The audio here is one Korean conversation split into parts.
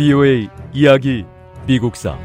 VOA 이야기 미국사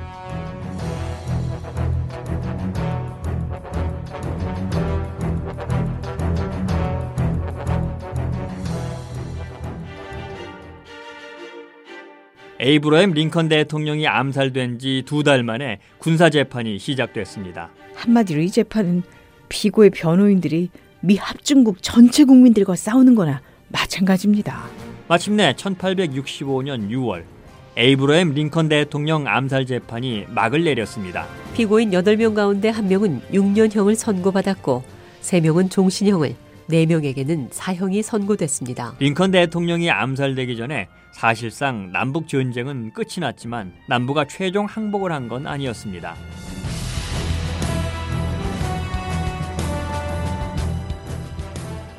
에이브러햄 링컨 대통령이 암살된 지 두 달 만에 군사 재판이 시작됐습니다. 한마디로 이 재판은 피고의 변호인들이 미 합중국 전체 국민들과 싸우는 거나 마찬가지입니다. 마침내 1865년 6월 에이브러햄 링컨 대통령 암살 재판이 막을 내렸습니다. 피고인 8명 가운데 1명은 6년형을 선고받았고 3명은 종신형을, 4명에게는 사형이 선고됐습니다. 링컨 대통령이 암살되기 전에 사실상 남북 전쟁은 끝이 났지만 남부가 최종 항복을 한 건 아니었습니다.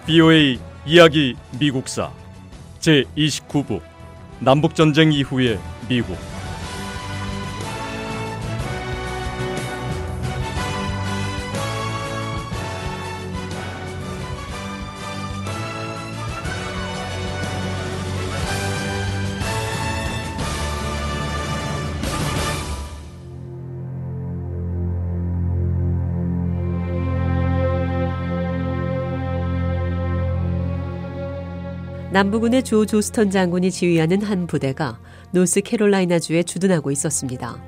VOA 이야기 미국사 제 29부 남북전쟁 이후의 미국 남부군의 조 존스턴 장군이 지휘하는 한 부대가 노스캐롤라이나주에 주둔하고 있었습니다.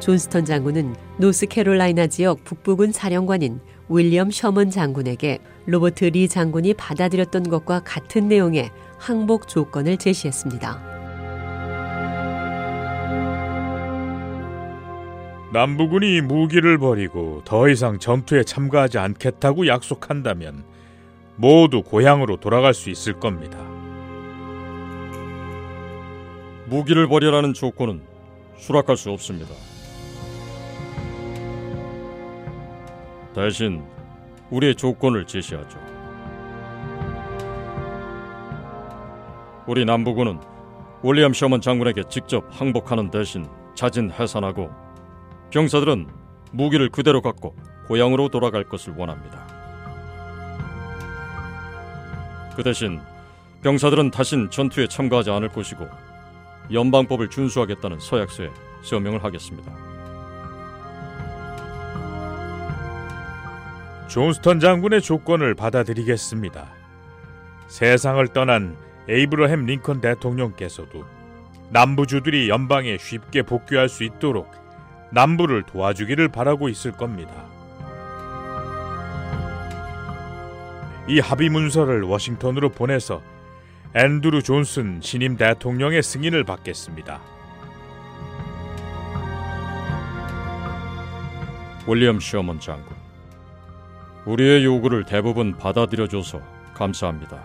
존스턴 장군은 노스캐롤라이나 지역 북부군 사령관인 윌리엄 셔먼 장군에게 로버트 리 장군이 받아들였던 것과 같은 내용의 항복 조건을 제시했습니다. 남부군이 무기를 버리고 더 이상 전투에 참가하지 않겠다고 약속한다면 모두 고향으로 돌아갈 수 있을 겁니다. 무기를 버리라는 조건은 수락할 수 없습니다. 대신 우리의 조건을 제시하죠. 우리 남부군은 윌리엄 셔먼 장군에게 직접 항복하는 대신 자진 해산하고 병사들은 무기를 그대로 갖고 고향으로 돌아갈 것을 원합니다. 그 대신 병사들은 다신 전투에 참가하지 않을 것이고 연방법을 준수하겠다는 서약서에 서명을 하겠습니다. 존스턴 장군의 조건을 받아들이겠습니다. 세상을 떠난 에이브러햄 링컨 대통령께서도 남부주들이 연방에 쉽게 복귀할 수 있도록 남부를 도와주기를 바라고 있을 겁니다. 이 합의 문서를 워싱턴으로 보내서 앤드루 존슨 신임 대통령의 승인을 받겠습니다. 윌리엄 셔먼 장군, 우리의 요구를 대부분 받아들여줘서 감사합니다.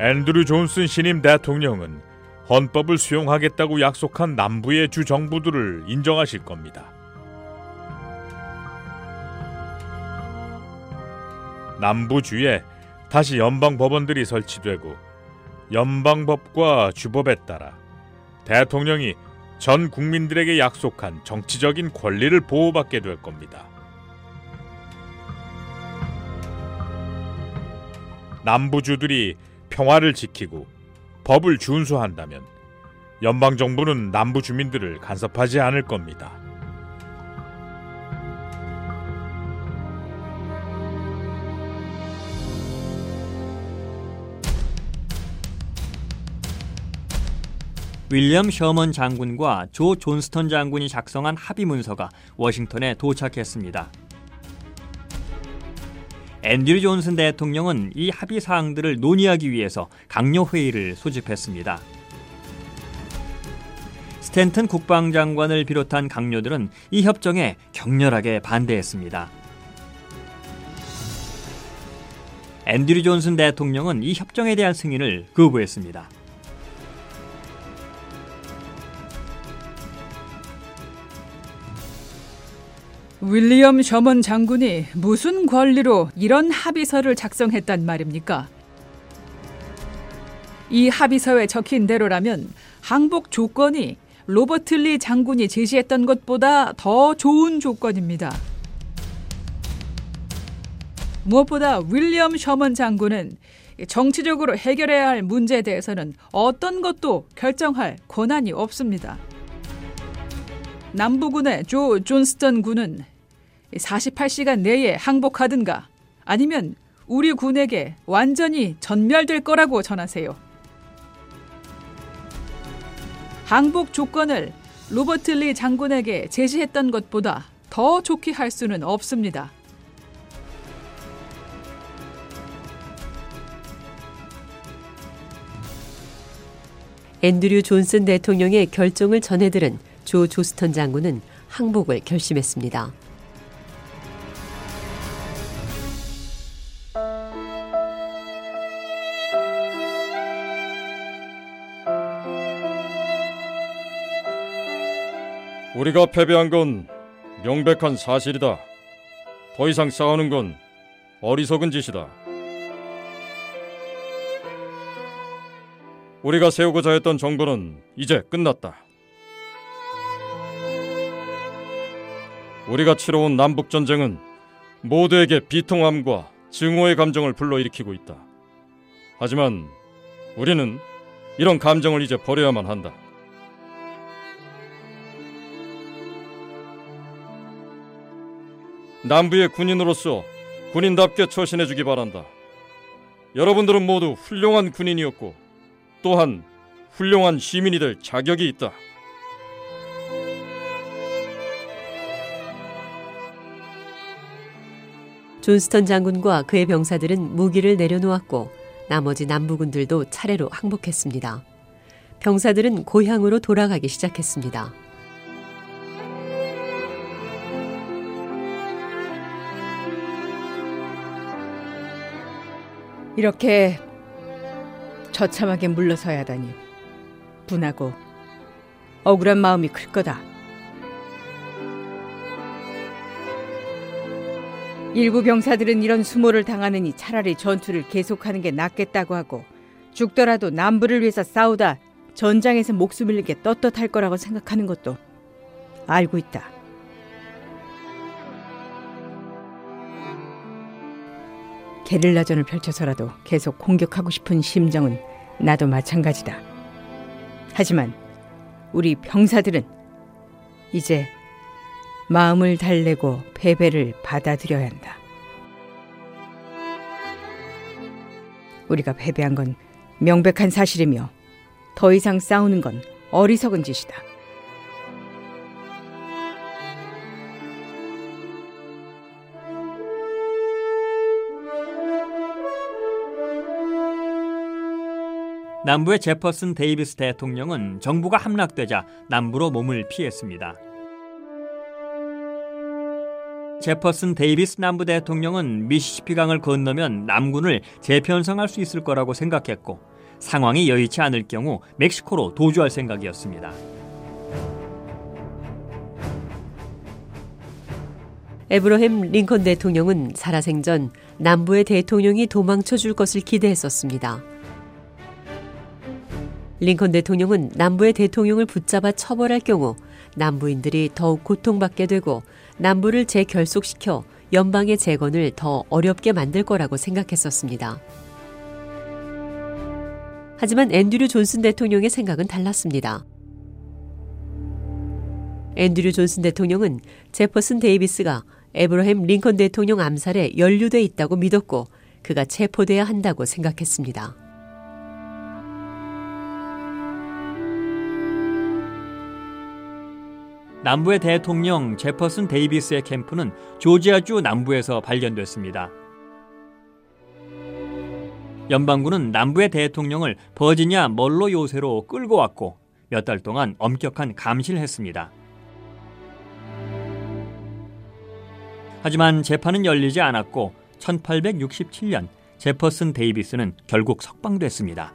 앤드루 존슨 신임 대통령은 헌법을 수용하겠다고 약속한 남부의 주 정부들을 인정하실 겁니다. 남부주에 다시 연방 법원들이 설치되고 연방법과 주법에 따라 대통령이 전 국민들에게 약속한 정치적인 권리를 보호받게 될 겁니다. 남부주들이 평화를 지키고 법을 준수한다면 연방 정부는 남부 주민들을 간섭하지 않을 겁니다. 윌리엄 셔먼 장군과 조 존스턴 장군이 작성한 합의 문서가 워싱턴에 도착했습니다. 앤드류 존슨 대통령은 이 합의 사항들을 논의하기 위해서 강요 회의를 소집했습니다. 스탠튼 국방장관을 비롯한 강요들은 이 협정에 격렬하게 반대했습니다. 앤드류 존슨 대통령은 이 협정에 대한 승인을 거부했습니다. 윌리엄 셔먼 장군이 무슨 권리로 이런 합의서를 작성했단 말입니까? 이 합의서에 적힌 대로라면 항복 조건이 로버트 리 장군이 제시했던 것보다 더 좋은 조건입니다. 무엇보다 윌리엄 셔먼 장군은 정치적으로 해결해야 할 문제에 대해서는 어떤 것도 결정할 권한이 없습니다. 남부군의 조 존스턴 군은 48시간 내에 항복하든가 아니면 우리 군에게 완전히 전멸될 거라고 전하세요. 항복 조건을 로버트 리 장군에게 제시했던 것보다 더 좋게 할 수는 없습니다. 앤드류 존슨 대통령의 결정을 전해들은 조 조스턴 장군은 항복을 결심했습니다. 우리가 패배한 건 명백한 사실이다. 더 이상 싸우는 건 어리석은 짓이다. 우리가 세우고자 했던 정부는 이제 끝났다. 우리가 치러온 남북 전쟁은 모두에게 비통함과 증오의 감정을 불러일으키고 있다. 하지만 우리는 이런 감정을 이제 버려야만 한다. 남부의 군인으로서 군인답게 처신해 주기 바란다. 여러분들은 모두 훌륭한 군인이었고 또한 훌륭한 시민이 될 자격이 있다. 존스턴 장군과 그의 병사들은 무기를 내려놓았고 나머지 남부군들도 차례로 항복했습니다. 병사들은 고향으로 돌아가기 시작했습니다. 이렇게 처참하게 물러서야 하다니 분하고 억울한 마음이 클 거다. 일부 병사들은 이런 수모를 당하느니 차라리 전투를 계속하는 게 낫겠다고 하고 죽더라도 남부를 위해서 싸우다 전장에서 목숨 잃는 게 떳떳할 거라고 생각하는 것도 알고 있다. 게릴라전을 펼쳐서라도 계속 공격하고 싶은 심정은 나도 마찬가지다. 하지만 우리 병사들은 이제 마음을 달래고 패배를 받아들여야 한다. 우리가 패배한 건 명백한 사실이며 더 이상 싸우는 건 어리석은 짓이다. 남부의 제퍼슨 데이비스 대통령은 정부가 함락되자 남부로 몸을 피했습니다. 제퍼슨 데이비스 남부 대통령은 미시시피강을 건너면 남군을 재편성할 수 있을 거라고 생각했고 상황이 여의치 않을 경우 멕시코로 도주할 생각이었습니다. 에브러햄 링컨 대통령은 살아생전 남부의 대통령이 도망쳐 줄 것을 기대했었습니다. 링컨 대통령은 남부의 대통령을 붙잡아 처벌할 경우 남부인들이 더욱 고통받게 되고 남부를 재결속시켜 연방의 재건을 더 어렵게 만들 거라고 생각했었습니다. 하지만 앤드류 존슨 대통령의 생각은 달랐습니다. 앤드류 존슨 대통령은 제퍼슨 데이비스가 에브러햄 링컨 대통령 암살에 연루돼 있다고 믿었고 그가 체포돼야 한다고 생각했습니다. 남부의 대통령 제퍼슨 데이비스의 캠프는 조지아주 남부에서 발견됐습니다. 연방군은 남부의 대통령을 버지니아 멀로 요새로 끌고 왔고 몇 달 동안 엄격한 감시를 했습니다. 하지만 재판은 열리지 않았고 1867년 제퍼슨 데이비스는 결국 석방됐습니다.